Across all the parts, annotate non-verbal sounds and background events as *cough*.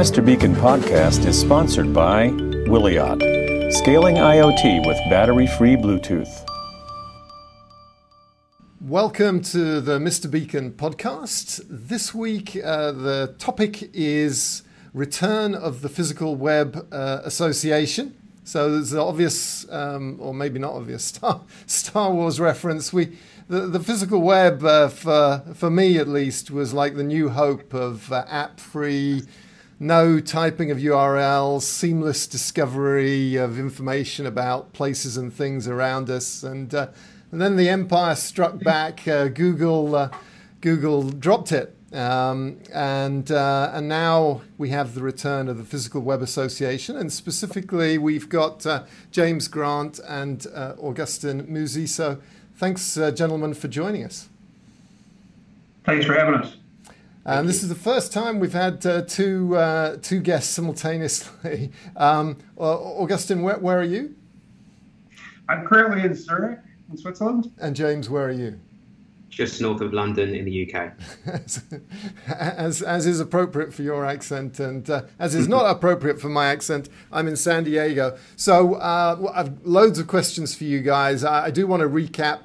Mr. Beacon podcast is sponsored by Wiliot, scaling IoT with battery free Bluetooth. Welcome to the Mr. Beacon podcast. This week, uh, the topic is return of the Physical Web uh, Association. So there's an obvious, um, or maybe not obvious, *laughs* Star, Star Wars reference. We, the, the physical web, uh, for, for me at least, was like the new hope of uh, app free, no typing of URLs, seamless discovery of information about places and things around us. And, uh, and then the empire struck back. Uh, Google, uh, Google dropped it. Um, and, uh, and now we have the return of the Physical Web Association. And specifically, we've got uh, James Grant and uh, Augustin Musi. So thanks, gentlemen, for joining us. Thanks for having us. And this is the first time we've had uh, two uh, two guests simultaneously. *laughs* Um, Augustin, where, where, are you? I'm currently in Zurich, in Switzerland. And James, where are you? Just north of London in the UK. *laughs* as, as is appropriate for your accent, and uh, as is not *laughs* appropriate for my accent, I'm in San Diego. So uh, I've loads of questions for you guys. I, I do want to recap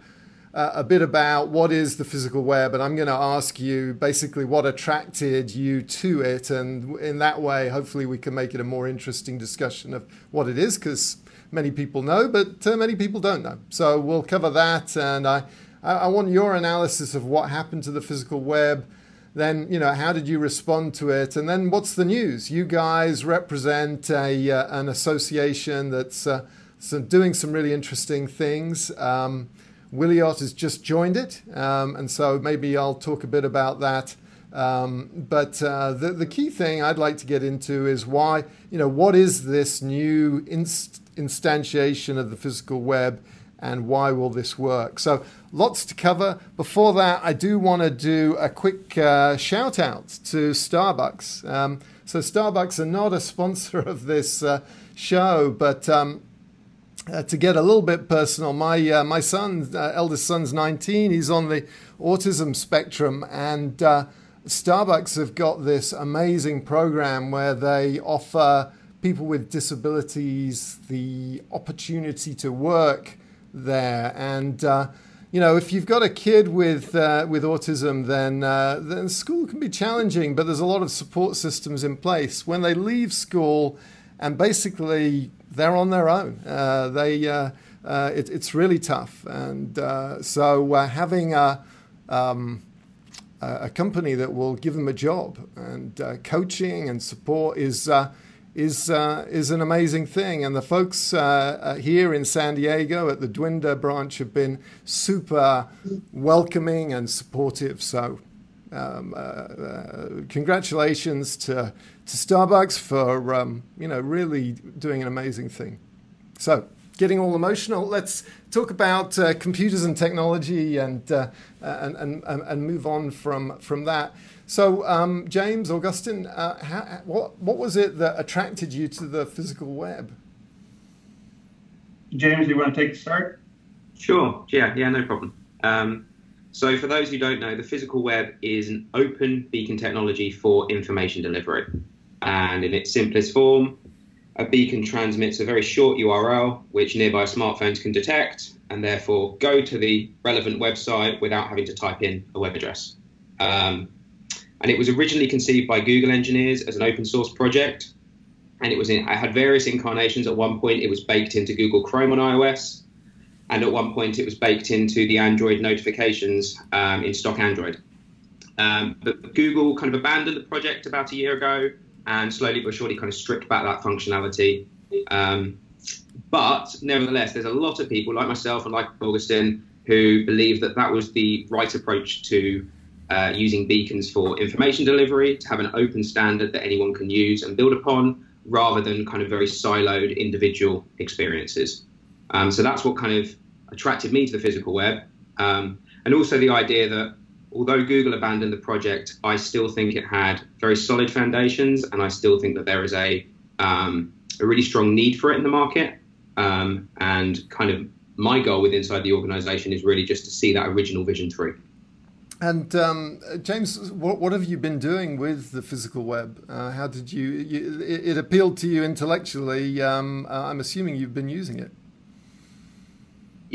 uh, a bit about what is the physical web, and I'm going to ask you basically what attracted you to it, and in that way, hopefully, we can make it a more interesting discussion of what it is, because many people know, but uh, many people don't know. So we'll cover that, and I, I want your analysis of what happened to the physical web. Then, you know, how did you respond to it? And then, what's the news? You guys represent a uh, an association that's uh, doing some really interesting things. Um, Wiliot has just joined it, um, and so maybe I'll talk a bit about that. Um, but uh, the, the key thing I'd like to get into is why, you know, what is this new inst- instantiation of the physical web and why will this work? So, lots to cover. Before that, I do want to do a quick uh, shout out to Starbucks. Um, so, Starbucks are not a sponsor *laughs* of this uh, show, but um, uh, to get a little bit personal, my uh, my son, uh, eldest son's 19. He's on the autism spectrum, and uh, Starbucks have got this amazing program where they offer people with disabilities the opportunity to work there. And uh, you know, if you've got a kid with uh, with autism, then then school can be challenging, but there's a lot of support systems in place. When they leave school, and basically they're on their own. Uh, they, uh, uh, it, it's really tough. And uh, so uh, having a, um, a company that will give them a job and coaching and support is, is, is an amazing thing. And the folks here in San Diego at the Dwinder branch have been super welcoming and supportive. So um, uh, uh, congratulations to, to Starbucks for um, you know really doing an amazing thing. So, getting all emotional, let's talk about uh, computers and technology and, uh, and, and, and move on from, from that. So, um, James, Augustine, uh, how, what, what was it that attracted you to the physical web? James, you want to take the start? Sure. Yeah. Yeah. No problem. So, for those who don't know, the physical web is an open beacon technology for information delivery. And in its simplest form, a beacon transmits a very short URL which nearby smartphones can detect and therefore go to the relevant website without having to type in a web address. Um, and it was originally conceived by Google engineers as an open source project. And it was in, I had various incarnations. At one point, it was baked into Google Chrome on iOS, and at one point, it was baked into the Android notifications um, in stock Android. Um, but Google kind of abandoned the project about a year ago, and slowly but surely kind of stripped back that functionality. Um, but nevertheless, there's a lot of people like myself and like Augustin who believe that that was the right approach to uh, using beacons for information delivery, to have an open standard that anyone can use and build upon, rather than kind of very siloed individual experiences. Um, so that's what kind of attracted me to the physical web. Um, and also the idea that although Google abandoned the project, I still think it had very solid foundations, and I still think that there is a um, a really strong need for it in the market. Um, and kind of my goal with inside the organization is really just to see that original vision through. And um, James, what, what, have you been doing with the physical web? Uh, how did you, you it, appealed to you intellectually? Um, uh, I'm assuming you've been using it.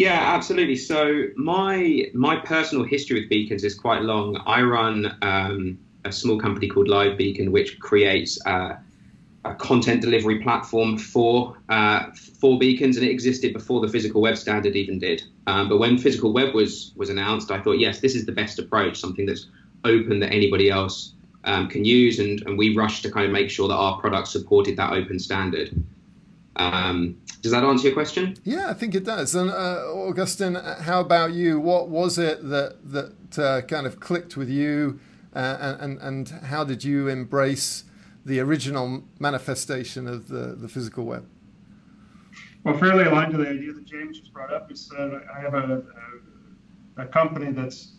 Yeah, absolutely. So my my personal history with beacons is quite long. I run um, a small company called Live Beacon, which creates uh, a content delivery platform for uh, for beacons, and it existed before the physical web standard even did. Um, but when physical web was was announced, I thought, yes, this is the best approach, something that's open that anybody else um, can use, and, and we rushed to kind of make sure that our product supported that open standard. Um, does that answer your question? Yeah, I think it does. And uh, Augustin, how about you? What was it that that uh, kind of clicked with you, uh, and and how did you embrace? the original manifestation of the, the physical web? Well, fairly aligned to the idea that James just brought up is uh, I have a, a, a, company that's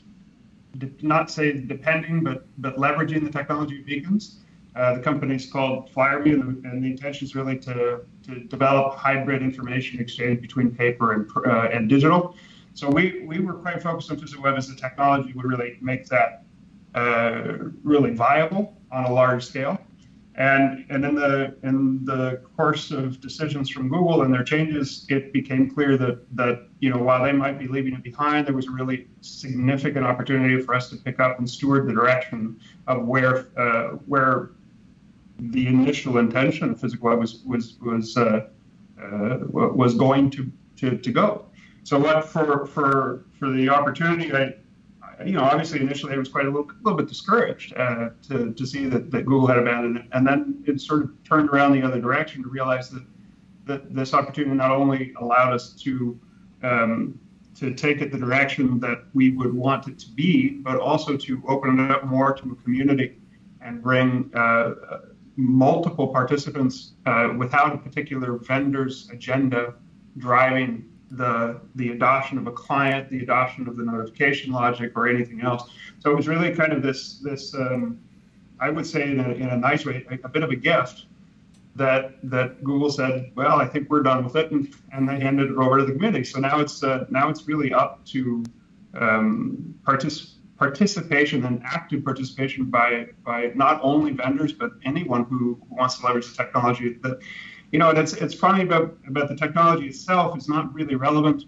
not say depending, but but leveraging the technology of beacons. Uh, the company is called FlyerMe, and the, and the, intention is really to, to develop hybrid information exchange between paper and, uh, and digital. So we, we were quite focused on physical web as the technology would really make that uh, really viable on a large scale. And, and in the in the course of decisions from Google and their changes, it became clear that that you know while they might be leaving it behind, there was a really significant opportunity for us to pick up and steward the direction of where uh, where the initial intention of physical web was was was uh, uh, was going to, to to go. So what for for for the opportunity, I you know, obviously initially I was quite a little, little bit discouraged uh, to, to see that, that Google had abandoned it. And then it sort of turned around the other direction to realize that, that this opportunity not only allowed us to, um, to take it the direction that we would want it to be, but also to open it up more to a community and bring uh, multiple participants uh, without a particular vendor's agenda driving the the adoption of a client, the adoption of the notification logic, or anything else. So it was really kind of this this um, I would say in a, in a nice way a, a, bit of a gift that that Google said, well, I think we're done with it, and, and they handed it over to the committee. So now it's uh, now it's really up to um, partic- participation and active participation by by not only vendors but anyone who wants to leverage the technology that you know, it's it's funny about about the technology itself is not really relevant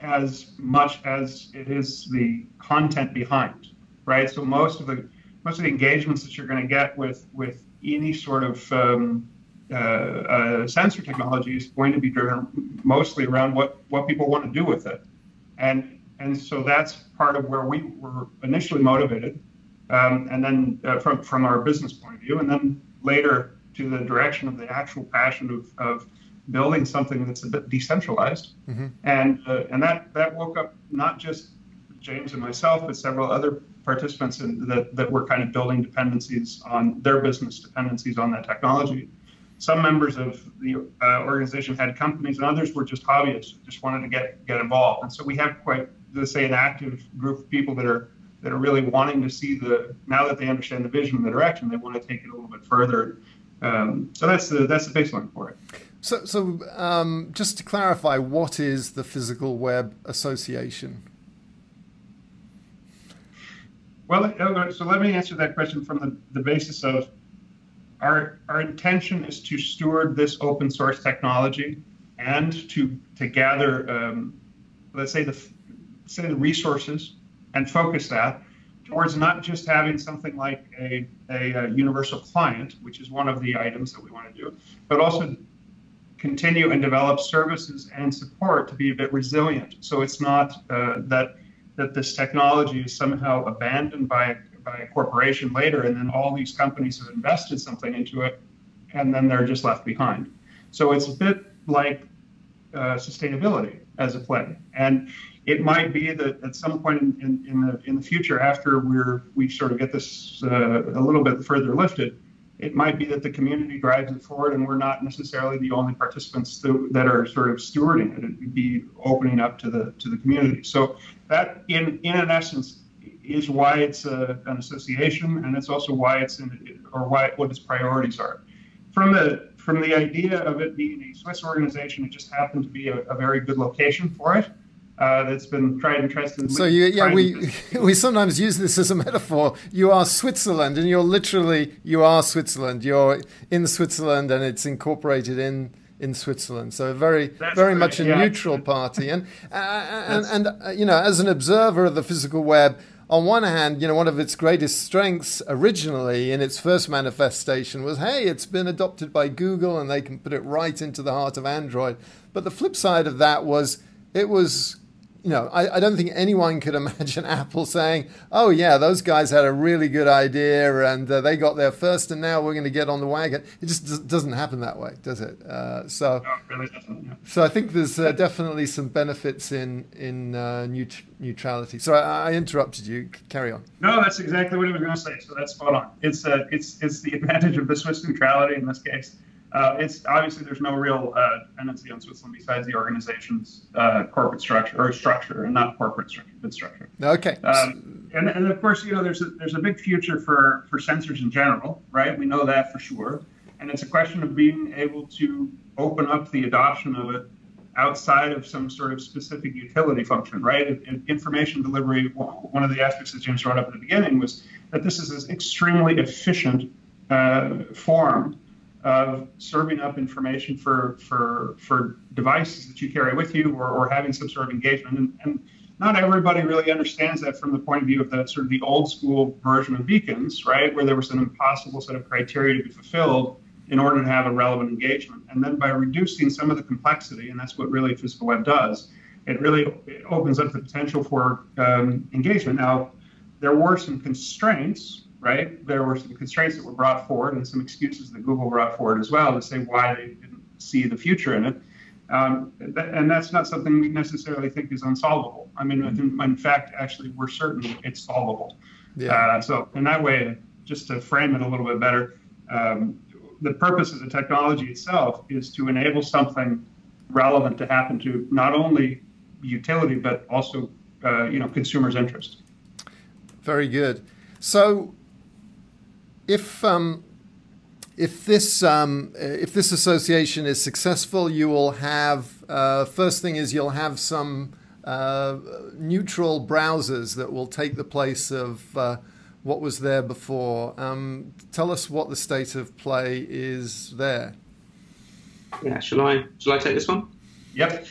as much as it is the content behind, right? So most of the most of the engagements that you're going to get with with any sort of um, uh, uh, sensor technology is going to be driven mostly around what what people want to do with it, and and so that's part of where we were initially motivated, um, and then uh, from from our business point of view, and then later to the direction of the actual passion of, of building something that's a bit decentralized. Mm-hmm. And uh, and that that woke up not just James and myself, but several other participants in, that that were kind of building dependencies on their business dependencies on that technology. Some members of the uh, organization had companies, and others were just hobbyists, just wanted to get get involved. And so we have quite, let's say, an active group of people that are that are really wanting to see the now that they understand the vision and the direction, they want to take it a little bit further um, so that's the that's the baseline for it. So, so um, just to clarify, what is the Physical Web Association? Well, uh, so let me answer that question from the, the basis of our our intention is to steward this open source technology and to to gather, um, let's say the the resources and focus that towards not just having something like a, a, a, universal client, which is one of the items that we want to do, but also continue and develop services and support to be a bit resilient. So it's not uh, that that this technology is somehow abandoned by by a corporation later, and then all these companies have invested something into it, and then they're just left behind. So it's a bit like uh, sustainability as a play, and it might be that at some point in, in, the in the future, after we're we sort of get this uh, a little bit further lifted, it might be that the community drives it forward, and we're not necessarily the only participants that, that are sort of stewarding it. It would be opening up to the to the community. So that, in in an essence, is why it's a, an association, and it's also why it's in or why what its priorities are. From the from the idea of it being a Swiss organization, it just happened to be a, a very good location for it uh, that's been tried and tested. So you, yeah, we *laughs* we sometimes use this as a metaphor. You are Switzerland, and you're literally you are Switzerland. You're in Switzerland, and it's incorporated in in Switzerland. So very that's very much a yeah. neutral party. And *laughs* uh, and and uh, you know, as an observer of the physical web. On one hand, you know, one of its greatest strengths originally in its first manifestation was, hey, it's been adopted by Google and they can put it right into the heart of Android. But the flip side of that was it was you know, I, I, don't think anyone could *laughs* imagine Apple saying, "Oh yeah, those guys had a really good idea and uh, they got there first, and now we're going to get on the wagon." It just doesn't happen that way, does it? Uh, so, no, it really. Yeah. So I think there's uh, definitely some benefits in in uh, neut- neutrality. So I, I, interrupted you. Carry on. No, that's exactly what I was going to say. So that's spot on. It's uh, it's it's the advantage of the Swiss neutrality in this case. Uh, it's obviously there's no real uh, dependency on Switzerland besides the organization's uh, corporate structure or structure, and not corporate structure, but structure. Okay. Um, and, and of course, you know, there's a, there's a big future for for sensors in general, right? We know that for sure, and it's a question of being able to open up the adoption of it outside of some sort of specific utility function, right? In information delivery, one of the aspects that James brought up at the beginning was that this is an extremely efficient uh, form of serving up information for for for devices that you carry with you or, or having some sort of engagement. And, and not everybody really understands that from the point of view of the sort of the old school version of beacons right? Where there was an impossible set of criteria to be fulfilled in order to have a relevant engagement. And then by reducing some of the complexity and that's what really physical web does it really it opens up the potential for um, engagement. Now there were some constraints right? There were some constraints that were brought forward and some excuses that Google brought forward as well to say why they didn't see the future in it. Um, and that's not something we necessarily think is unsolvable. I mean, in, fact, actually, we're certain it's solvable. Yeah. Uh, so, in that way, just to frame it a little bit better, um, the purpose of the technology itself is to enable something relevant to happen to not only utility but also, uh, you know, consumers' interest. Very good. So, if um, if this um, if this association is successful, you will have uh, first thing is you'll have some uh, neutral browsers that will take the place of uh, what was there before. Um, tell us what the state of play is there. Yeah, shall I shall I take this one? Yep.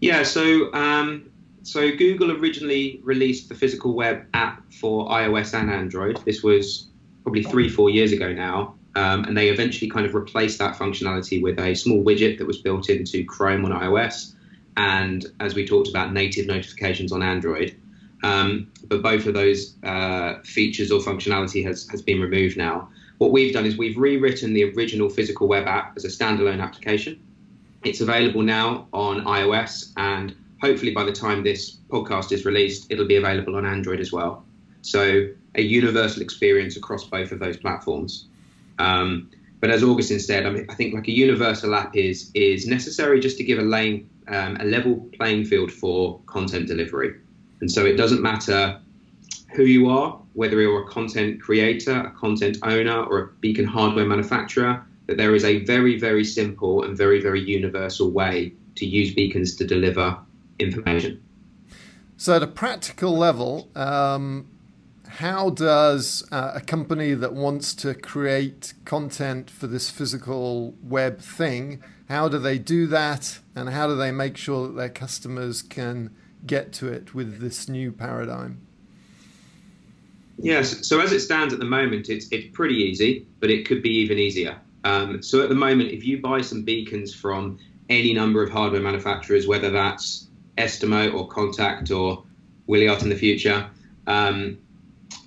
Yeah. So um, so Google originally released the physical web app for iOS and Android. This was probably three, four years ago now. Um, and they eventually kind of replaced that functionality with a small widget that was built into Chrome on iOS, and as we talked about, native notifications on Android. Um, but both of those uh, features or functionality has, has been removed now. What we've done is we've rewritten the original physical web app as a standalone application. It's available now on iOS, and hopefully by the time this podcast is released, it'll be available on Android as well. So a universal experience across both of those platforms. Um, but as Augustin said, I, mean, I think like a universal app is is necessary just to give a lane um, a level playing field for content delivery. And so it doesn't matter who you are, whether you're a content creator, a content owner, or a beacon hardware manufacturer, that there is a very, very simple and very, very universal way to use beacons to deliver information. So, at a practical level, um, how does uh, a company that wants to create content for this physical web thing, how do they do that, and how do they make sure that their customers can get to it with this new paradigm? Yes. So as it stands at the moment, it's it's pretty easy, but it could be even easier. Um, so at the moment, if you buy some beacons from any number of hardware manufacturers, whether that's Estimote or Kontakt or Wiliot in the future, um,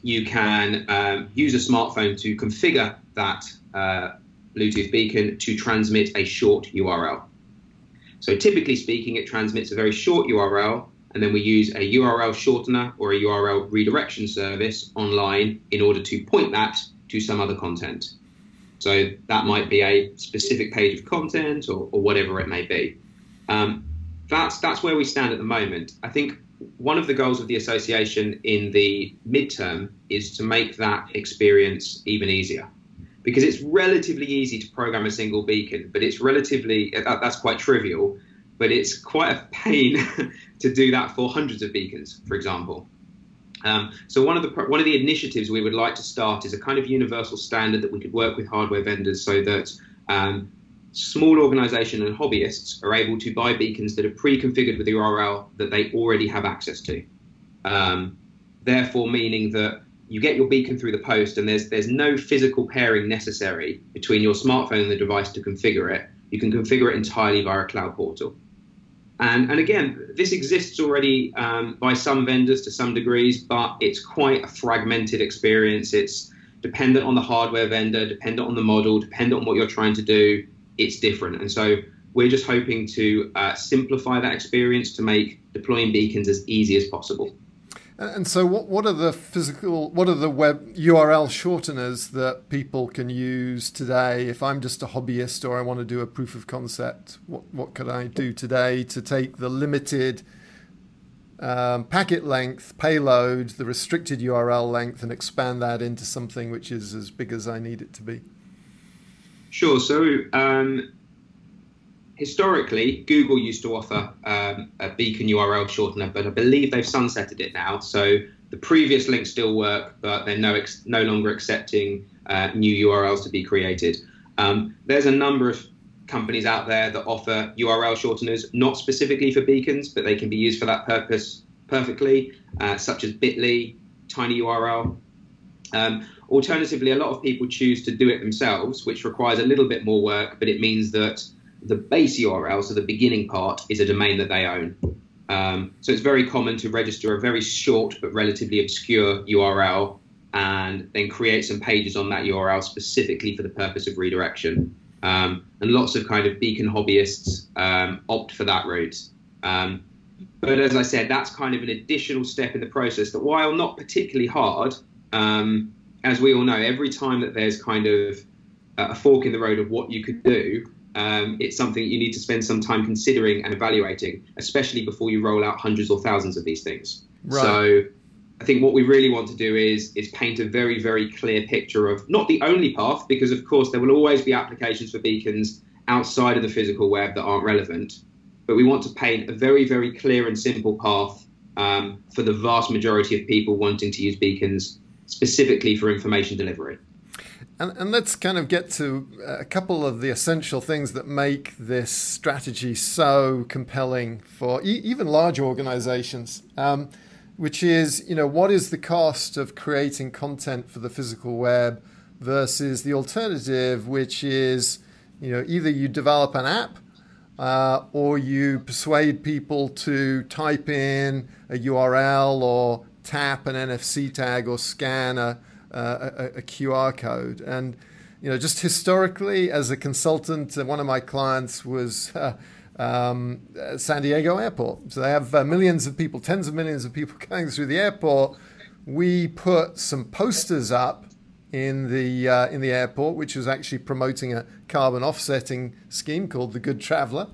you can um, use a smartphone to configure that uh, Bluetooth beacon to transmit a short URL. So typically speaking, it transmits a very short URL, and then we use a URL shortener or a URL redirection service online in order to point that to some other content. So that might be a specific page of content or, or whatever it may be. Um, that's that's where we stand at the moment. I think one of the goals of the association in the midterm is to make that experience even easier. Because it's relatively easy to program a single beacon but it's relatively that, that's quite trivial but it's quite a pain *laughs* to do that for hundreds of beacons for example. Um, so one of the one of the initiatives we would like to start is a kind of universal standard that we could work with hardware vendors so that um, small organization and hobbyists are able to buy beacons that are pre-configured with the URL that they already have access to. Um, therefore, meaning that you get your beacon through the post and there's there's no physical pairing necessary between your smartphone and the device to configure it. You can configure it entirely via a cloud portal. And, and again, this exists already um, by some vendors to some degrees, but it's quite a fragmented experience. It's dependent on the hardware vendor, dependent on the model, dependent on what you're trying to do it's different. And so we're just hoping to uh, simplify that experience to make deploying beacons as easy as possible. And so, what, what are the physical, what are the web URL shorteners that people can use today? If I'm just a hobbyist or I want to do a proof of concept, what, what could I do today to take the limited um, packet length, payload, the restricted URL length, and expand that into something which is as big as I need it to be? Sure. So um, historically, Google used to offer um, a beacon URL shortener, but I believe they've sunsetted it now. So the previous links still work, but they're no ex- no longer accepting uh, new URLs to be created. Um, there's a number of companies out there that offer URL shorteners, not specifically for beacons, but they can be used for that purpose perfectly, uh, such as Bitly, TinyURL. Um, Alternatively, a lot of people choose to do it themselves, which requires a little bit more work, but it means that the base URL, so the beginning part, is a domain that they own. Um, so it's very common to register a very short but relatively obscure URL and then create some pages on that URL specifically for the purpose of redirection. Um, and lots of kind of beacon hobbyists um, opt for that route. Um, but as I said, that's kind of an additional step in the process that, while not particularly hard, um, as we all know, every time that there's kind of a fork in the road of what you could do, um, it's something you need to spend some time considering and evaluating, especially before you roll out hundreds or thousands of these things. Right. So I think what we really want to do is is paint a very very clear picture of not the only path, because of course there will always be applications for beacons outside of the physical web that aren't relevant, but we want to paint a very very clear and simple path um, for the vast majority of people wanting to use beacons specifically for information delivery. And, and, let's kind of get to a couple of the essential things that make this strategy so compelling for e- even large organizations, um, which is, you know, what is the cost of creating content for the physical web versus the alternative, which is, you know, either you develop an app uh, or you persuade people to type in a URL or tap an NFC tag or scan a, a, a QR code. And you know, just historically, as a consultant, uh, one of my clients was uh, um, San Diego Airport. So they have uh, millions of people, tens of millions of people *laughs* going through the airport. We put some posters up in the uh, in the airport, which was actually promoting a carbon offsetting scheme called the Good Traveler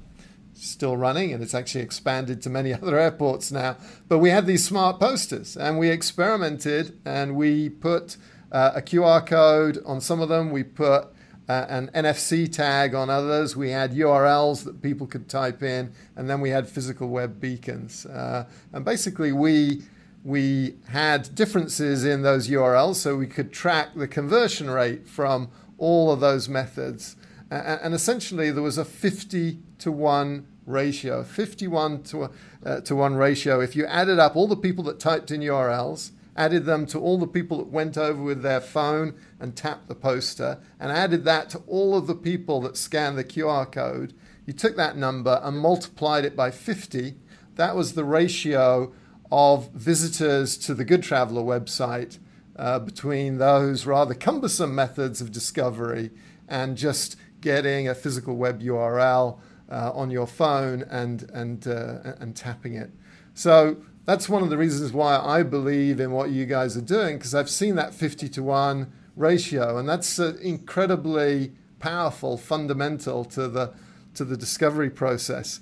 still running and it's actually expanded to many *laughs* other airports now. But we had these smart posters and we experimented and we put uh, a QR code on some of them. We put uh, an NFC tag on others. We had URLs that people could type in, and then we had physical web beacons. Uh, and basically, we we had differences in those URLs, so we could track the conversion rate from all of those methods. And essentially, there was a 50 to 1 ratio, 51 to, uh, to 1 ratio. If you added up all the people that typed in URLs, added them to all the people that went over with their phone and tapped the poster, and added that to all of the people that scanned the QR code, you took that number and multiplied it by 50. That was the ratio of visitors to the Good Traveler website uh, between those rather cumbersome methods of discovery and just getting a physical web URL uh, on your phone and, and, uh, and tapping it. So that's one of the reasons why I believe in what you guys are doing, because I've seen that 50 to 1 ratio, and that's uh, incredibly powerful, fundamental to the, to the discovery process.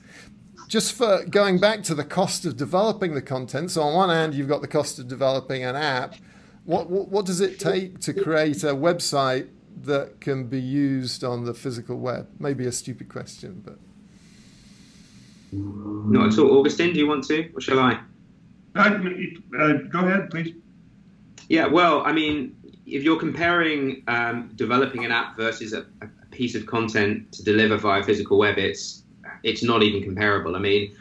Just for going back to the cost of developing the content, so on one hand, you've got the cost of developing an app. What, what, what does it take to create a website that can be used on the physical web? Maybe a stupid question, but. Not at all. Augustine, do you want to, or shall I? Uh, uh, go ahead, please. Yeah, well, I mean, if you're comparing um, developing an app versus a, a, piece of content to deliver via physical web, it's it's not even comparable. I mean,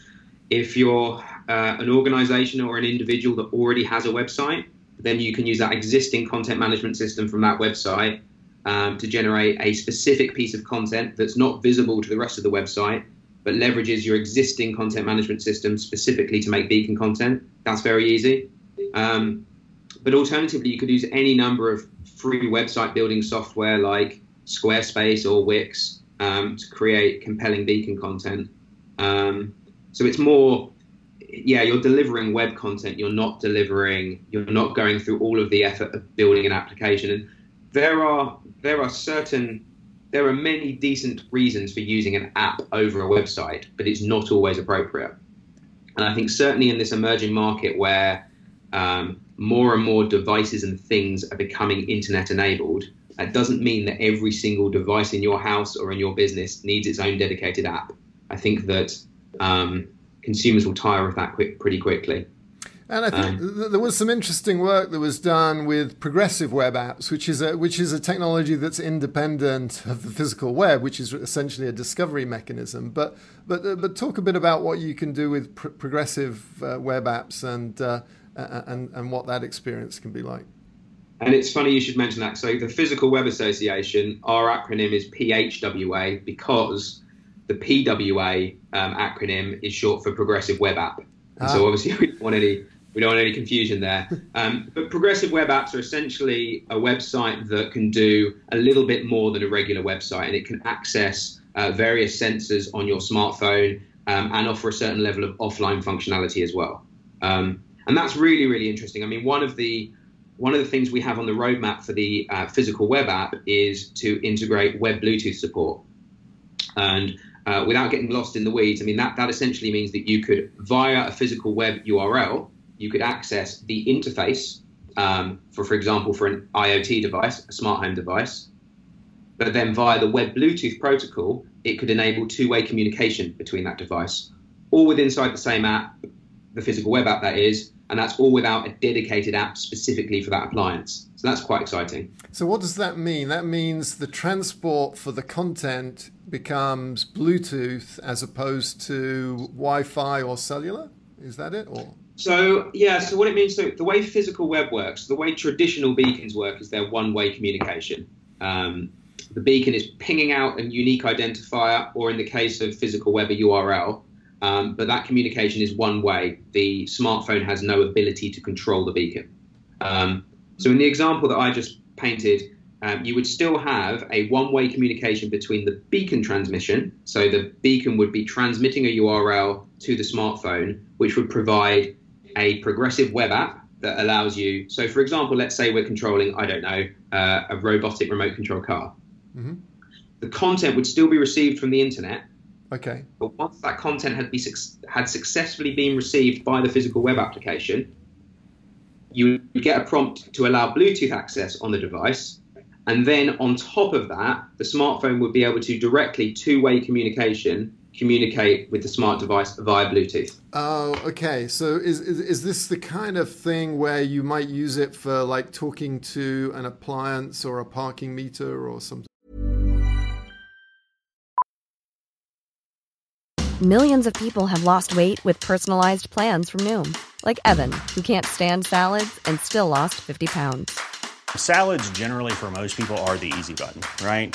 if you're uh, an organization or an individual that already has a website, then you can use that existing content management system from that website um, to generate a specific piece of content that's not visible to the rest of the website but leverages your existing content management system specifically to make beacon content. That's very easy. Um, but alternatively, you could use any number of free website building software like Squarespace or Wix um, to create compelling beacon content. Um, so it's more, yeah, you're delivering web content. You're not delivering. You're not going through all of the effort of building an application. And there are there are certain there are many decent reasons for using an app over a website, but it's not always appropriate. And I think certainly in this emerging market where um, more and more devices and things are becoming internet enabled, that doesn't mean that every single device in your house or in your business needs its own dedicated app. I think that um, consumers will tire of that quick, pretty quickly. And I think um, there was some interesting work that was done with progressive web apps, which is a which is a technology that's independent of the physical web, which is essentially a discovery mechanism. But but uh, but talk a bit about what you can do with pr- progressive uh, web apps and uh, and and what that experience can be like. And it's funny you should mention that. So the Physical Web Association, our acronym is PHWA because the PWA um, acronym is short for Progressive Web App. Ah. So obviously *laughs* we don't want any we don't want any confusion there. *laughs* Um, but progressive web apps are essentially a website that can do a little bit more than a regular website, and it can access uh, various sensors on your smartphone um, and offer a certain level of offline functionality as well. Um, and that's really, really interesting. I mean, one of the one of the things we have on the roadmap for the uh, physical web app is to integrate web Bluetooth support. And uh, without getting lost in the weeds, I mean, that, that essentially means that you could, via a physical web URL, you could access the interface um, for, for example, for an IoT device, a smart home device. But then via the web Bluetooth protocol, it could enable two-way communication between that device, all within inside the same app, the physical web app that is, and that's all without a dedicated app specifically for that appliance. So that's quite exciting. So what does that mean? That means the transport for the content becomes Bluetooth as opposed to Wi-Fi or cellular. Is that it? Or so yeah, so what it means, so the way physical web works, the way traditional beacons work is they're one-way communication. Um, the beacon is pinging out a unique identifier, or in the case of physical web, a URL. Um, but that communication is one way. The smartphone has no ability to control the beacon. Um, so in the example that I just painted, um, you would still have a one-way communication between the beacon transmission. So the beacon would be transmitting a URL to the smartphone, which would provide a progressive web app that allows you. So, for example, let's say we're controlling, I don't know, uh, a robotic remote control car. Mm-hmm. The content would still be received from the internet. Okay. But once that content had, be, had successfully been received by the physical web application, you would get a prompt to allow Bluetooth access on the device. And then on top of that, the smartphone would be able to directly two way communication communicate with the smart device via Bluetooth. Oh, okay. So is, is is this the kind of thing where you might use it for like talking to an appliance or a parking meter or something? Millions of people have lost weight with personalized plans from Noom, like Evan, who can't stand salads and still lost 50 pounds. Salads generally for most people are the easy button, right?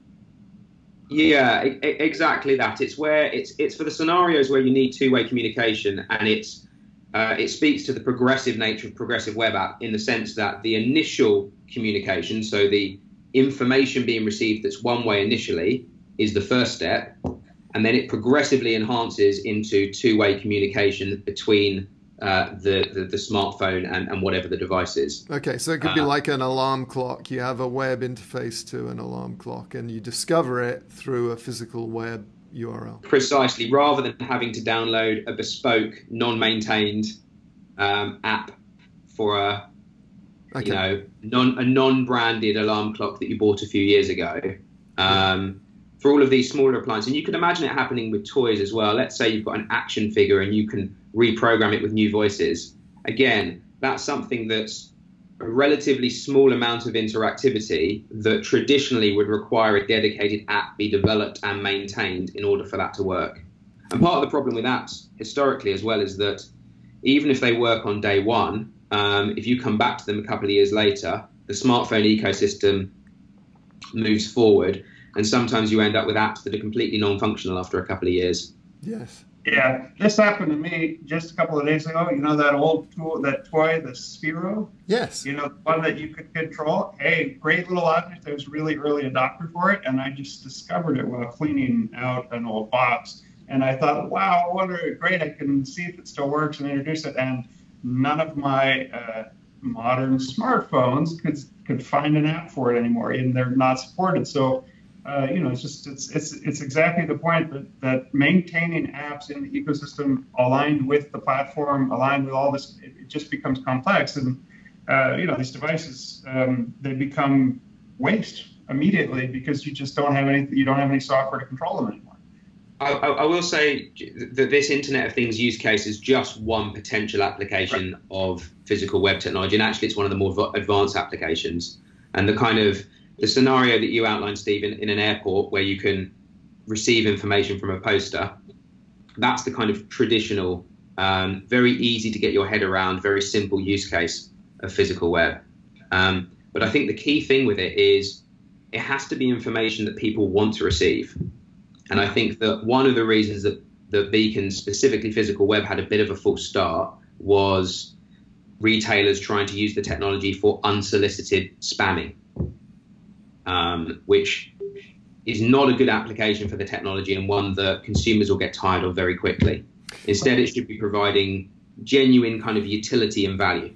Yeah, exactly that. It's where it's it's for the scenarios where you need two-way communication, and it's uh, it speaks to the progressive nature of progressive web app in the sense that the initial communication, so the information being received that's one way initially, is the first step, and then it progressively enhances into two-way communication between uh, the, the the smartphone and, and whatever the device is. Okay, so it could be like an alarm clock. You have a web interface to an alarm clock, and you discover it through a physical web URL. Precisely, rather than having to download a bespoke, non-maintained um, app for a Okay. you know non a non-branded alarm clock that you bought a few years ago. Um, for all of these smaller appliances, and you can imagine it happening with toys as well. Let's say you've got an action figure and you can reprogram it with new voices. Again, that's something that's a relatively small amount of interactivity that traditionally would require a dedicated app be developed and maintained in order for that to work. And part of the problem with apps historically as well is that even if they work on day one, um, if you come back to them a couple of years later, the smartphone ecosystem moves forward, and sometimes you end up with apps that are completely non-functional after a couple of years. Yes. Yeah, this happened to me just a couple of days ago. You know that old tool, that toy, the Sphero? Yes. You know, the one that you could control. Hey, great little object. I was really early adopter for it, and I just discovered it while cleaning out an old box. And I thought, wow, I wonder, great, I can see if it still works and introduce it. And none of my uh, modern smartphones could could find an app for it anymore, and they're not supported. So, uh, you know, it's just it's it's it's exactly the point that that maintaining apps in the ecosystem aligned with the platform, aligned with all this, it, it just becomes complex. And uh, you know, these devices um, they become waste immediately because you just don't have any you don't have any software to control them anymore. I, I, I will say that this Internet of Things use case is just one potential application of physical web technology, and actually, it's one of the more advanced applications. And the kind of the scenario that you outlined, Stephen, in an airport where you can receive information from a poster, that's the kind of traditional, um, very easy to get your head around, very simple use case of physical web. Um, but I think the key thing with it is it has to be information that people want to receive. And I think that one of the reasons that, that Beacon, specifically physical web, had a bit of a false start was retailers trying to use the technology for unsolicited spamming, um, which is not a good application for the technology and one that consumers will get tired of very quickly. Instead, it should be providing genuine kind of utility and value.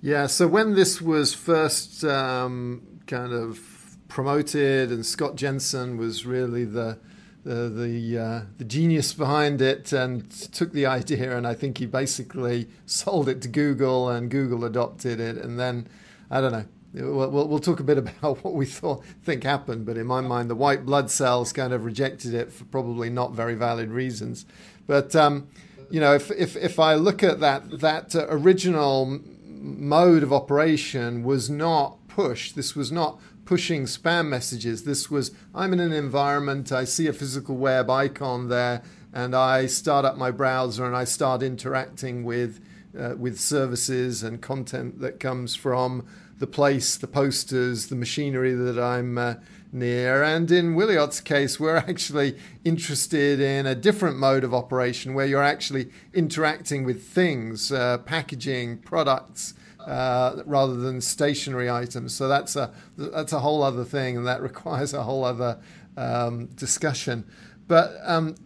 Yeah, so when this was first um, kind of promoted, and Scott Jenson was really the the the, uh, the genius behind it, and took the idea, and I think he basically sold it to Google, and Google adopted it, and then I don't know. We'll, we'll, talk a bit about *laughs* what we thought think happened, but in my mind, the white blood cells kind of rejected it for probably not very valid reasons. But um, you know, if, if if I look at that that original mode of operation was not push. This was not pushing spam messages. This was I'm in an environment, I see a physical web icon there, and I start up my browser and I start interacting with uh, with services and content that comes from the place, the posters, the machinery that I'm uh, near. And in Wiliot's case, we're actually interested in a different mode of operation where you're actually interacting with things, uh, packaging, products. Uh, rather than stationary items, so that's a that's a whole other thing, and that *laughs* requires a whole other um, discussion. But um,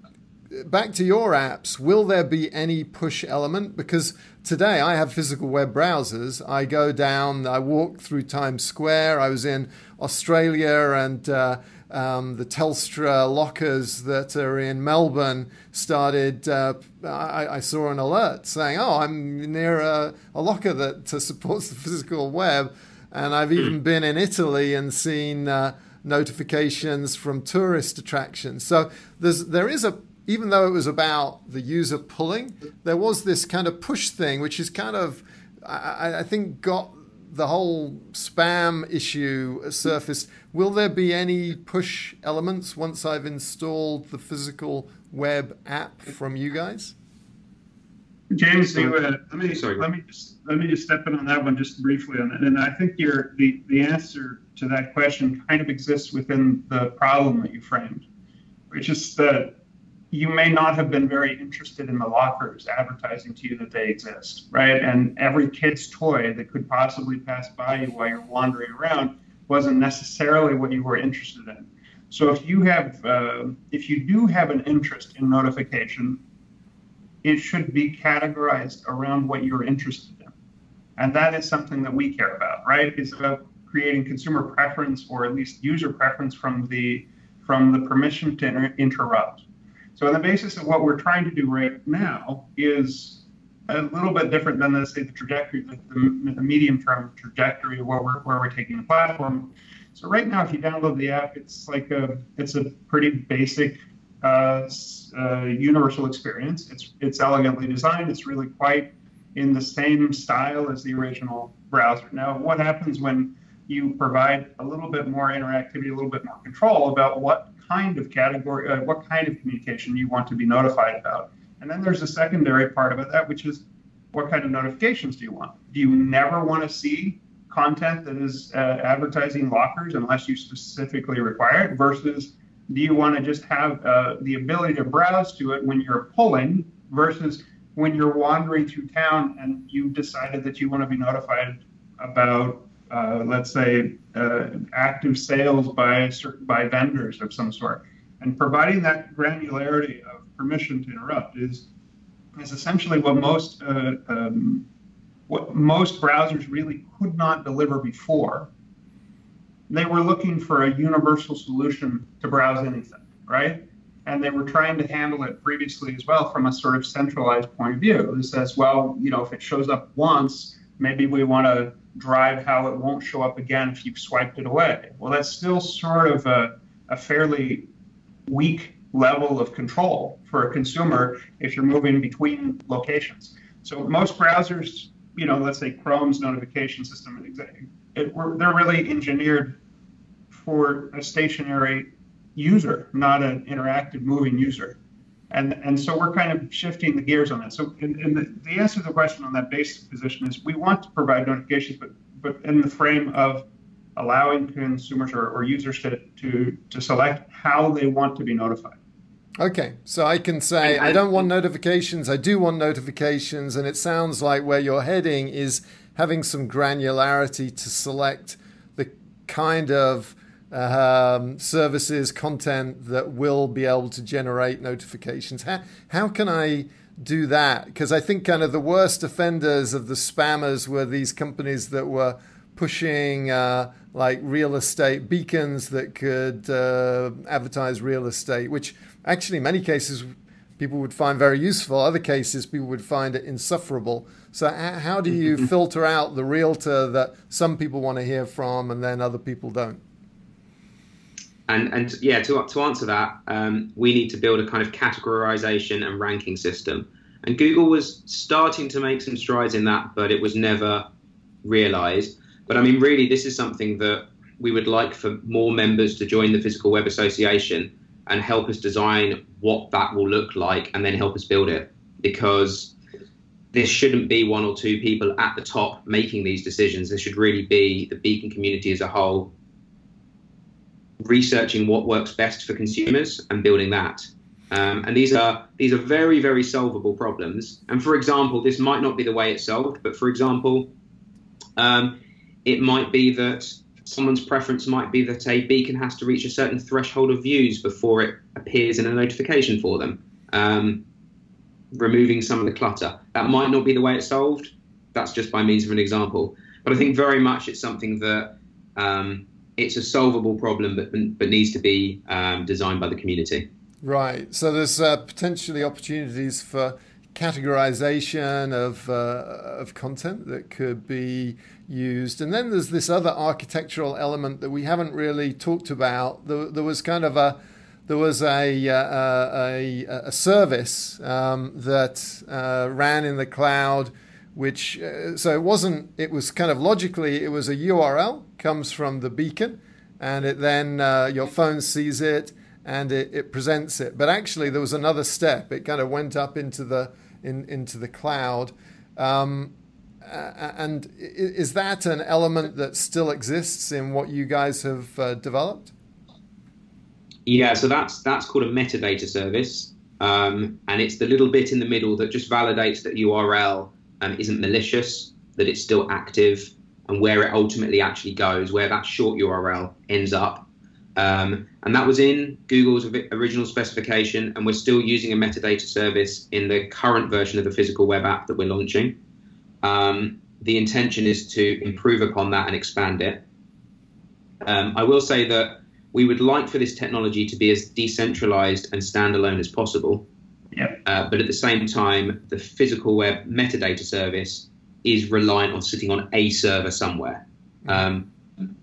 back to your apps, will there be any push element? Because today I have physical web browsers. I go down, I walk through Times Square. I was in Australia and uh, um, the Telstra lockers that are in Melbourne started. Uh, I, I, saw an alert saying, "Oh, I'm near a, a locker that supports the physical web," and I've even been in Italy and seen uh, notifications from tourist attractions. So there's there is a even though it was about the user pulling, there was this kind of push thing, which is kind of, I, I think, got the whole spam issue surfaced. Will there be any push elements once I've installed the physical web app from you guys? James, you, uh, let me Sorry. let me just let me just step in on that one just briefly on that. And I think your the the answer to that question kind of exists within the problem that you framed, which is that you may not have been very interested in the lockers advertising to you that they exist, right? And every kid's toy that could possibly pass by you while you're wandering around wasn't necessarily what you were interested in. So if you have, uh, if you do have an interest in notification, it should be categorized around what you're interested in, and that is something that we care about, right? It's about creating consumer preference or at least user preference from the from the permission to inter- interrupt. So, on the basis of what we're trying to do right now is a little bit different than, let's say, the trajectory, the, the medium term trajectory of where we're, where we're taking the platform. So, right now, if you download the app, it's like a it's a pretty basic uh, uh, universal experience. It's it's elegantly designed. It's really quite in the same style as the original browser. Now, what happens when you provide a little bit more interactivity, a little bit more control about what kind of category, uh, what kind of communication you want to be notified about. And then there's a secondary part about that which is what kind of notifications do you want? Do you never want to see content that is uh, advertising lockers unless you specifically require it? Versus, do you want to just have uh, the ability to browse to it when you're pulling versus when you're wandering through town and you've decided that you want to be notified about uh, let's say, uh, active sales by by vendors of some sort, and providing that granularity of permission to interrupt is is essentially what most uh, um, what most browsers really could not deliver before. They were looking for a universal solution to browse anything, right? And they were trying to handle it previously as well from a sort of centralized point of view. It says, well, you know, if it shows up once, maybe we want to drive how it won't show up again if you've swiped it away. Well, that's still sort of a, a fairly weak level of control for a consumer if you're moving between locations. So most browsers, you know, let's say Chrome's notification system, it, they're really engineered for a stationary user, not an interactive moving user. And, and so we're kind of shifting the gears on that. So in the, the answer to the question on that basic position is we want to provide notifications, but but in the frame of allowing consumers or, or users to, to to select how they want to be notified. Okay, so I can say I don't want notifications. I do want notifications, and it sounds like where you're heading is having some granularity to select the kind of um, services, content that will be able to generate notifications. How, how can I do that? Because I think kind of the worst offenders of the spammers were these companies that were pushing uh, like real estate beacons that could uh, advertise real estate, which actually in many cases people would find very useful. Other cases people would find it insufferable. So how do you *laughs* filter out the realtor that some people want to hear from and then other people don't? And and yeah, to to answer that, um, we need to build a kind of categorization and ranking system. And Google was starting to make some strides in that, but it was never realized. But I mean, really, this is something that we would like for more members to join the Physical Web Association and help us design what that will look like and then help us build it. Because this shouldn't be one or two people at the top making these decisions. This should really be the beacon community as a whole researching what works best for consumers and building that. Um, and these are these are very very solvable problems. And for example, this might not be the way it's solved, but for example, um, it might be that someone's preference might be that a beacon has to reach a certain threshold of views before it appears in a notification for them. Um, removing some of the clutter. That might not be the way it's solved. That's just by means of an example. But I think very much it's something that um, it's a solvable problem, but but needs to be um, designed by the community. Right. So there's uh, potentially opportunities for categorization of uh, of content that could be used, and then there's this other architectural element that we haven't really talked about. There, there was kind of a there was a, uh, a, a, service um, that uh, ran in the cloud, which, uh, so it wasn't, it was kind of logically, it was a URL, comes from the beacon, and it then, uh, your phone sees it and it, it, presents it. But actually, there was another step. It kind of went up into the, in, into the cloud. Um, and is that an element that still exists in what you guys have uh, developed? Yeah, so that's that's called a metadata service, um, and it's the little bit in the middle that just validates that URL um, isn't malicious, that it's still active, and where it ultimately actually goes, where that short URL ends up. Um, and that was in Google's original specification, and we're still using a metadata service in the current version of the physical web app that we're launching. Um, the intention is to improve upon that and expand it. Um, I will say that we would like for this technology to be as decentralized and standalone as possible. Yep. Uh, but at the same time, the physical web metadata service is reliant on sitting on a server somewhere. Um,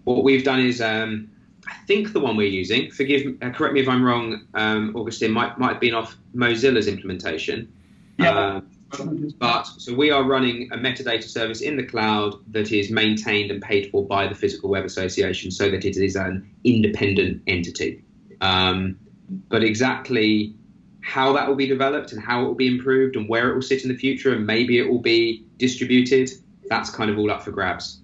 what we've done is, um, I think the one we're using, forgive, uh, correct me if I'm wrong, um, Augustine, might might have been off Mozilla's implementation. Yeah. Um, but so we are running a metadata service in the cloud that is maintained and paid for by the Physical Web Association so that it is an independent entity. Um, but exactly how that will be developed and how it will be improved and where it will sit in the future and maybe it will be distributed, that's kind of all up for grabs.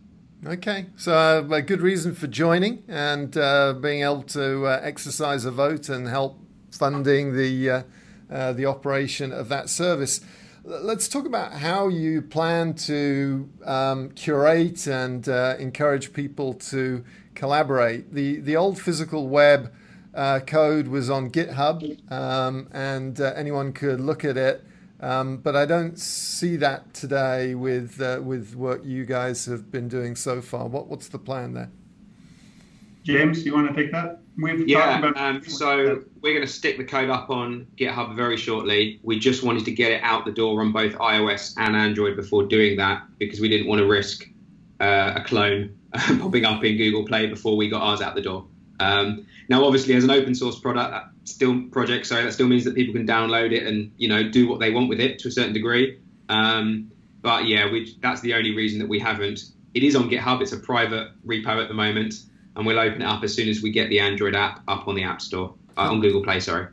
Okay, so uh, a good reason for joining and uh, being able to uh, exercise a vote and help funding the uh, uh, the operation of that service. Let's talk about how you plan to um, curate and uh, encourage people to collaborate. The the old physical web uh, code was on GitHub, um, and uh, anyone could look at it. Um, but I don't see that today with uh, with what you guys have been doing so far. What what's the plan there? James, do you want to take that? We've yeah, um, so we're going to stick the code up on GitHub very shortly. We just wanted to get it out the door on both iOS and Android before doing that because we didn't want to risk uh, a clone *laughs* popping up in Google Play before we got ours out the door. Um, now, obviously, as an open source product, still project, so that still means that people can download it and you know do what they want with it to a certain degree. Um, but yeah, we, that's the only reason that we haven't. It is on GitHub. It's a private repo at the moment and we'll open it up as soon as we get the Android app up on the App Store, uh, on Google Play, sorry.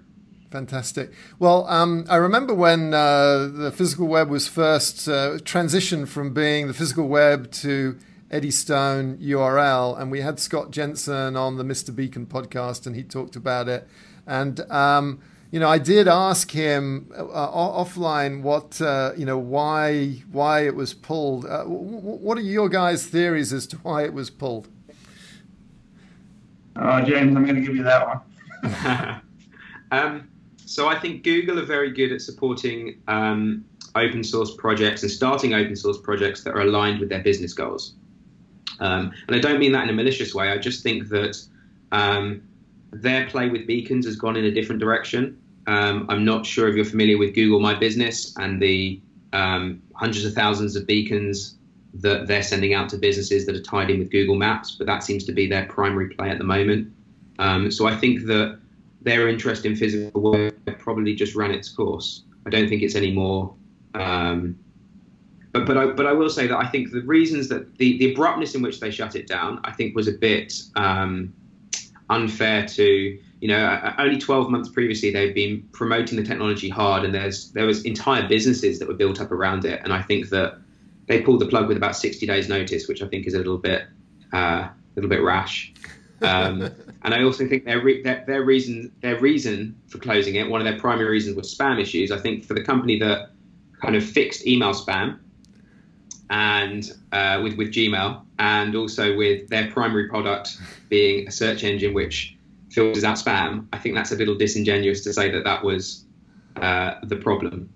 Fantastic. Well, um, I remember when uh, the physical web was first uh, transitioned from being the physical web to Eddystone URL, and we had Scott Jenson on the Mr. Beacon podcast, and he talked about it. And um, you know, I did ask him uh, offline what uh, you know why why it was pulled. Uh, w- what are your guys' theories as to why it was pulled? Oh, James, I'm going to give you that one. *laughs* um, so I think Google are very good at supporting um, open source projects and starting open source projects that are aligned with their business goals. Um, and I don't mean that in a malicious way. I just think that um, their play with beacons has gone in a different direction. Um, I'm not sure if you're familiar with Google My Business and the um, hundreds of thousands of beacons that they're sending out to businesses that are tied in with Google Maps, but that seems to be their primary play at the moment. Um, so I think that their interest in physical web probably just ran its course. I don't think it's any more. Um, but but I, but I will say that I think the reasons that the, the abruptness in which they shut it down, I think was a bit. Um, unfair to you know only 12 months previously they've been promoting the technology hard and there's there was entire businesses that were built up around it and i think that they pulled the plug with about 60 days notice which i think is a little bit uh, a little bit rash um, *laughs* and i also think their, re- their, their reason their reason for closing it one of their primary reasons was spam issues i think for the company that kind of fixed email spam and uh, with with Gmail, and also with their primary product being a search engine which filters out spam. I think that's a little disingenuous to say that that was uh, the problem.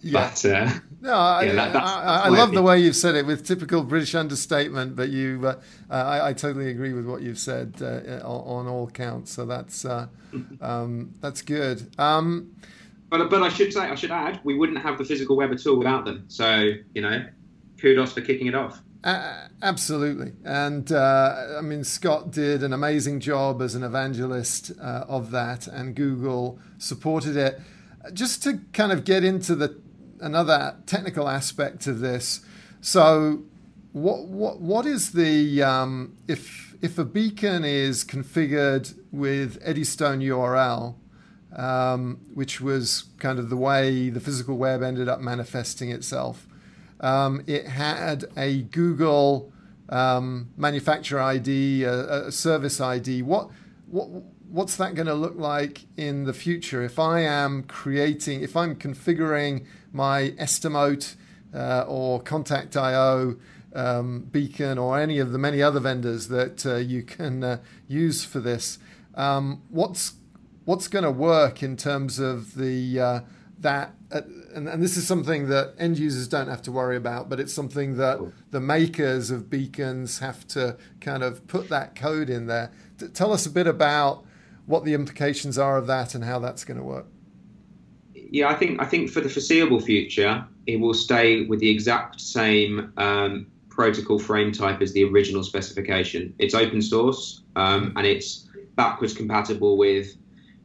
Yeah. But uh, no, I, yeah, that, I, I love the way you've said it with typical British understatement. But you, uh, I, I, totally agree with what you've said uh, on, on, all counts. So that's uh, um, that's good. Um, but but I should say I should add we wouldn't have the physical web at all without them. So you know kudos for kicking it off. Uh, absolutely. And uh, I mean, Scott did an amazing job as an evangelist uh, of that, and Google supported it. Just to kind of get into the another technical aspect of this. So, what what what is the um, if if a beacon is configured with Eddystone URL, um, which was kind of the way the physical web ended up manifesting itself? Um, it had a Google um, manufacturer ID, a, a, service ID. What what what's that going to look like in the future? If I am creating, if I'm configuring my Estimote uh, or Kontakt.io um, beacon or any of the many other vendors that uh, you can uh, use for this, um, what's what's going to work in terms of the uh, that and, and this is something that end users don't have to worry about, but it's something that the makers of beacons have to kind of put that code in there. T- tell us a bit about what the implications are of that and how that's going to work. Yeah, I think I think for the foreseeable future, it will stay with the exact same um, protocol frame type as the original specification. It's open source um, and it's backwards compatible with,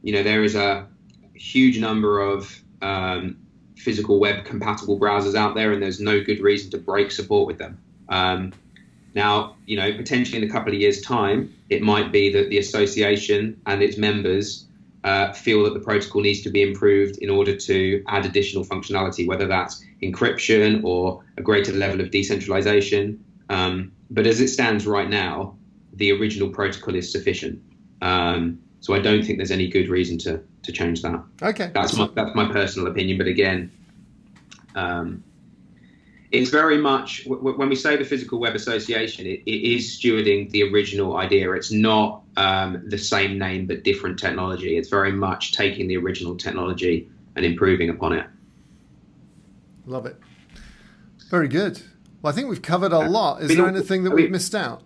you know, there is a huge number of um, physical web compatible browsers out there, and there's no good reason to break support with them. Um, now, you know, potentially in a couple of years' time, it might be that the association and its members uh, feel that the protocol needs to be improved in order to add additional functionality, whether that's encryption or a greater level of decentralization. Um, but as it stands right now, the original protocol is sufficient. Um, so I don't think there's any good reason to to change that. Okay, that's my that's my personal opinion. But again, um, it's very much when we say the Physical Web Association, it, it is stewarding the original idea. It's not um, the same name but different technology. It's very much taking the original technology and improving upon it. Love it. Very good. Well, I think we've covered a lot. Is there anything that we've missed out?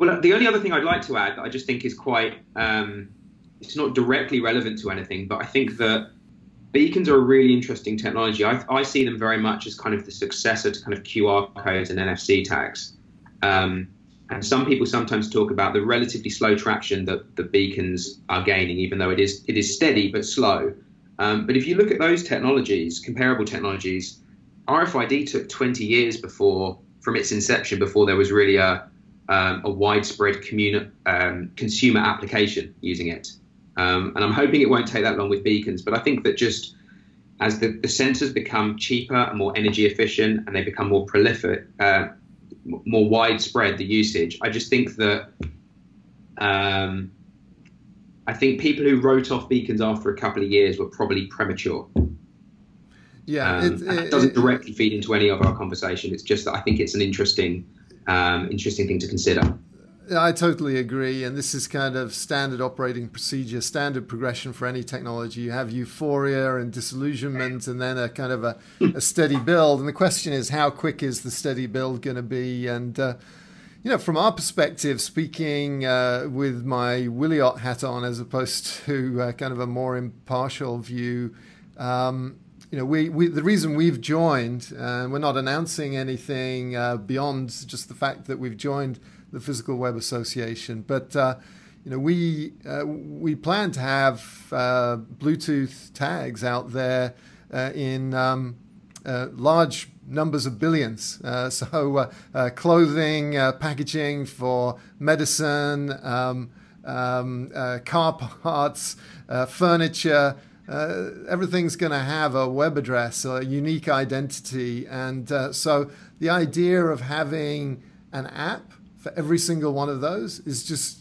Well, the only other thing I'd like to add that I just think is quite um, it's not directly relevant to anything, but I think that beacons are a really interesting technology. I, I see them very much as kind of the successor to kind of QR codes and NFC tags. Um, and some people sometimes talk about the relatively slow traction that the beacons are gaining, even though it is it is steady but slow. Um, but if you look at those technologies, comparable technologies, RFID took 20 years before, from its inception, before there was really a um, a widespread communi- um, consumer application using it. Um, and I'm hoping it won't take that long with beacons. But I think that just as the, the sensors become cheaper and more energy efficient and they become more prolific, uh, more widespread, the usage, I just think that um, I think people who wrote off beacons after a couple of years were probably premature. Yeah, um, it, it, it, doesn't directly feed into any of our conversation. It's just that I think it's an interesting, um, interesting thing to consider. I totally agree. And this is kind of standard operating procedure, standard progression for any technology. You have euphoria and disillusionment, and then a kind of a, a steady build. And the question is, how quick is the steady build going to be? And, uh, you know, from our perspective, speaking uh, with my Wiliot hat on as opposed *laughs* to uh, kind of a more impartial view, um, you know, we, we, the reason we've joined, uh, we're not announcing anything uh, beyond just the fact that we've joined the Physical Web Association. But uh, you know, we uh, we plan to have uh, Bluetooth tags out there uh, in um, large numbers of billions. So clothing, packaging for medicine. Um, um, car parts, furniture. Uh, everything's going to have a web address, a unique identity. And uh, so the idea of having an app for every single one of those is just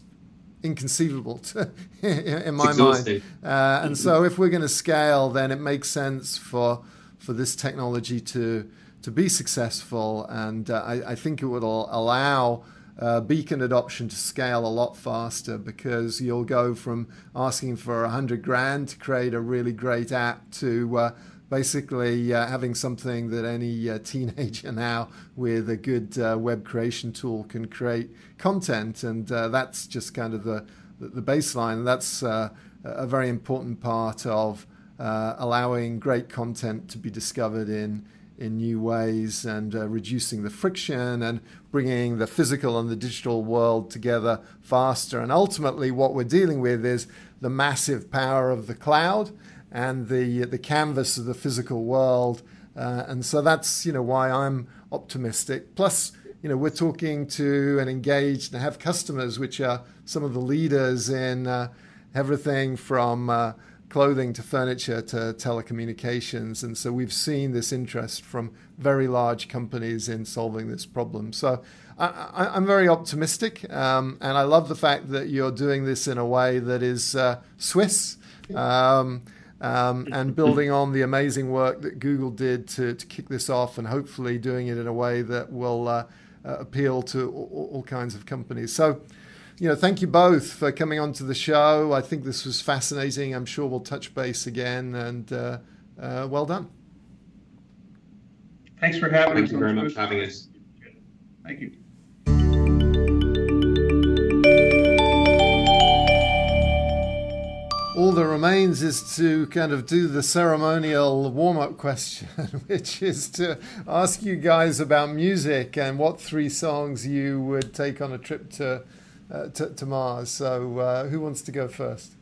inconceivable to, *laughs* in my mind. Uh, and so if we're going to scale, then it makes sense for for this technology to to be successful. And uh, I, I, think it would allow uh, beacon adoption to scale a lot faster because you'll go from asking for hundred grand to create a really great app to uh, basically uh, having something that any uh, teenager *laughs* now with a good uh, web creation tool can create content, and uh, that's just kind of the the baseline. That's uh, a very important part of allowing great content to be discovered in in new ways and reducing the friction and bringing the physical and the digital world together faster. And ultimately, what we're dealing with is the massive power of the cloud and the the canvas of the physical world. Uh, and so that's you know why I'm optimistic. Plus, you know, we're talking to and engaged and have customers which are some of the leaders in uh, everything from uh, clothing to furniture to telecommunications. And so we've seen this interest from very large companies in solving this problem. So I, am very optimistic. Um, and I love the fact that you're doing this in a way that is uh, Swiss. Um, um, and building on the amazing work that Google did to, to kick this off and hopefully doing it in a way that will uh, uh, appeal to all, all, kinds of companies. So, you know, thank you both for coming on to the show. I think this was fascinating. I'm sure we'll touch base again and uh, uh well done. Thanks for having thank us. Thank you very much for having us. Thank you. all that remains is to kind of do the ceremonial warm up question, *laughs* which is to ask you guys about music and what three songs you would take on a trip to, to, to, Mars. So, uh, who wants to go first?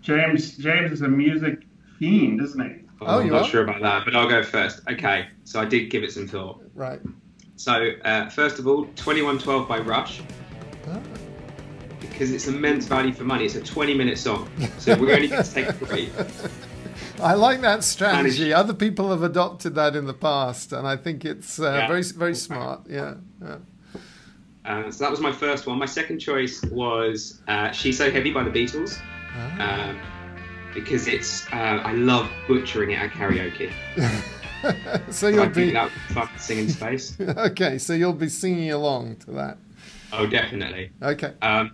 James. James is a music fiend, isn't he? Oh, oh I'm not are? sure about that, but I'll go first. Okay, so I did give it some thought. Right. So, uh, first of all, 2112 by Rush. Oh because it's immense value for money. It's a 20 minute song, so we're only going to take three. *laughs* I like that strategy. Other people have adopted that in the past, and I think it's uh, yeah. very, very smart. Yeah. yeah. Uh, so that was my first one. My second choice was uh, "She's So Heavy" by the Beatles, ah. um, because it's uh, I love butchering it at karaoke. *laughs* so you'll be that fun singing space. *laughs* okay, so you'll be singing along to that. Oh, definitely. Okay. Um,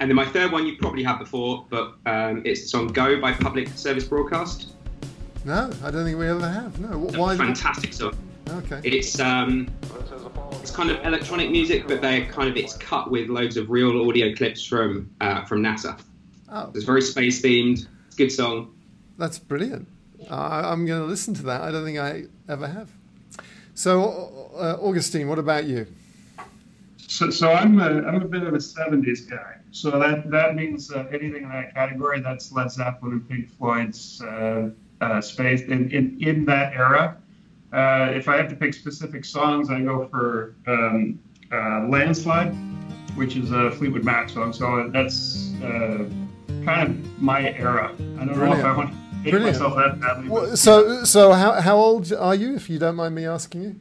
and then my third one you probably had before, but um, it's the song "Go" by Public Service Broadcast. No, I don't think we ever have. No, why? fantastic song. Okay. It's um, it's kind of electronic music, but they're kind of it's cut with loads of real audio clips from uh, from NASA. Oh. It's very space themed. It's a good song. That's brilliant. Uh, I'm going to listen to that. I don't think I ever have. So, uh, Augustine, what about you? So, so I'm a, I'm a bit of a 70s guy. So that that means uh, anything in that category that's Led Zeppelin and Pink Floyd's uh, uh, space in, in in that era. Uh, if I have to pick specific songs, I go for um, uh, "Landslide," which is a Fleetwood Mac song. So that's uh, kind of my era. I don't Brilliant. know if I want to hate Brilliant. myself that badly. Well, so so how how old are you, if you don't mind me asking you?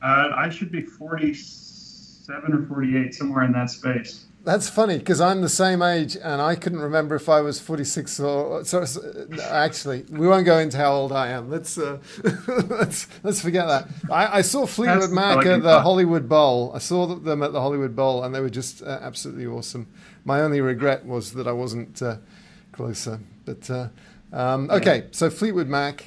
I should be forty-seven or forty-eight, somewhere in that space. That's funny because I'm the same age and I couldn't remember if I was 46 or so. Actually, we won't go into how old I am. Let's uh, *laughs* let's let's forget that. I, I saw Fleetwood That's Mac at the Hollywood Bowl. I saw them at the Hollywood Bowl and they were just uh, absolutely awesome. My only regret was that I wasn't uh, closer. But uh, um, okay, so Fleetwood Mac.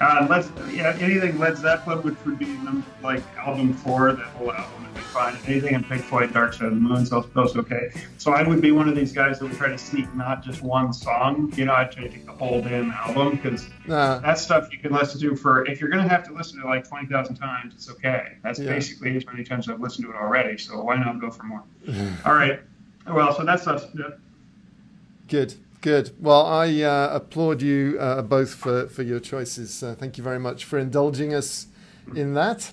Uh, let's yeah, anything Led Zeppelin, which would be like album four, that whole album would be fine. Anything in Pink Floyd, Dark Side of the Moon, so those okay. So I would be one of these guys that would try to sneak not just one song. You know, I'd try to take the whole damn album because uh, that stuff you can listen to for if you're gonna have to listen to it like twenty thousand times, it's okay. That's yeah. basically as many times I've listened to it already. So why not go for more? *sighs* All right. Well, so that's us. Yeah. Good. Good. Well, I uh, applaud you uh, both for, for your choices. Uh, thank you very much for indulging us in that.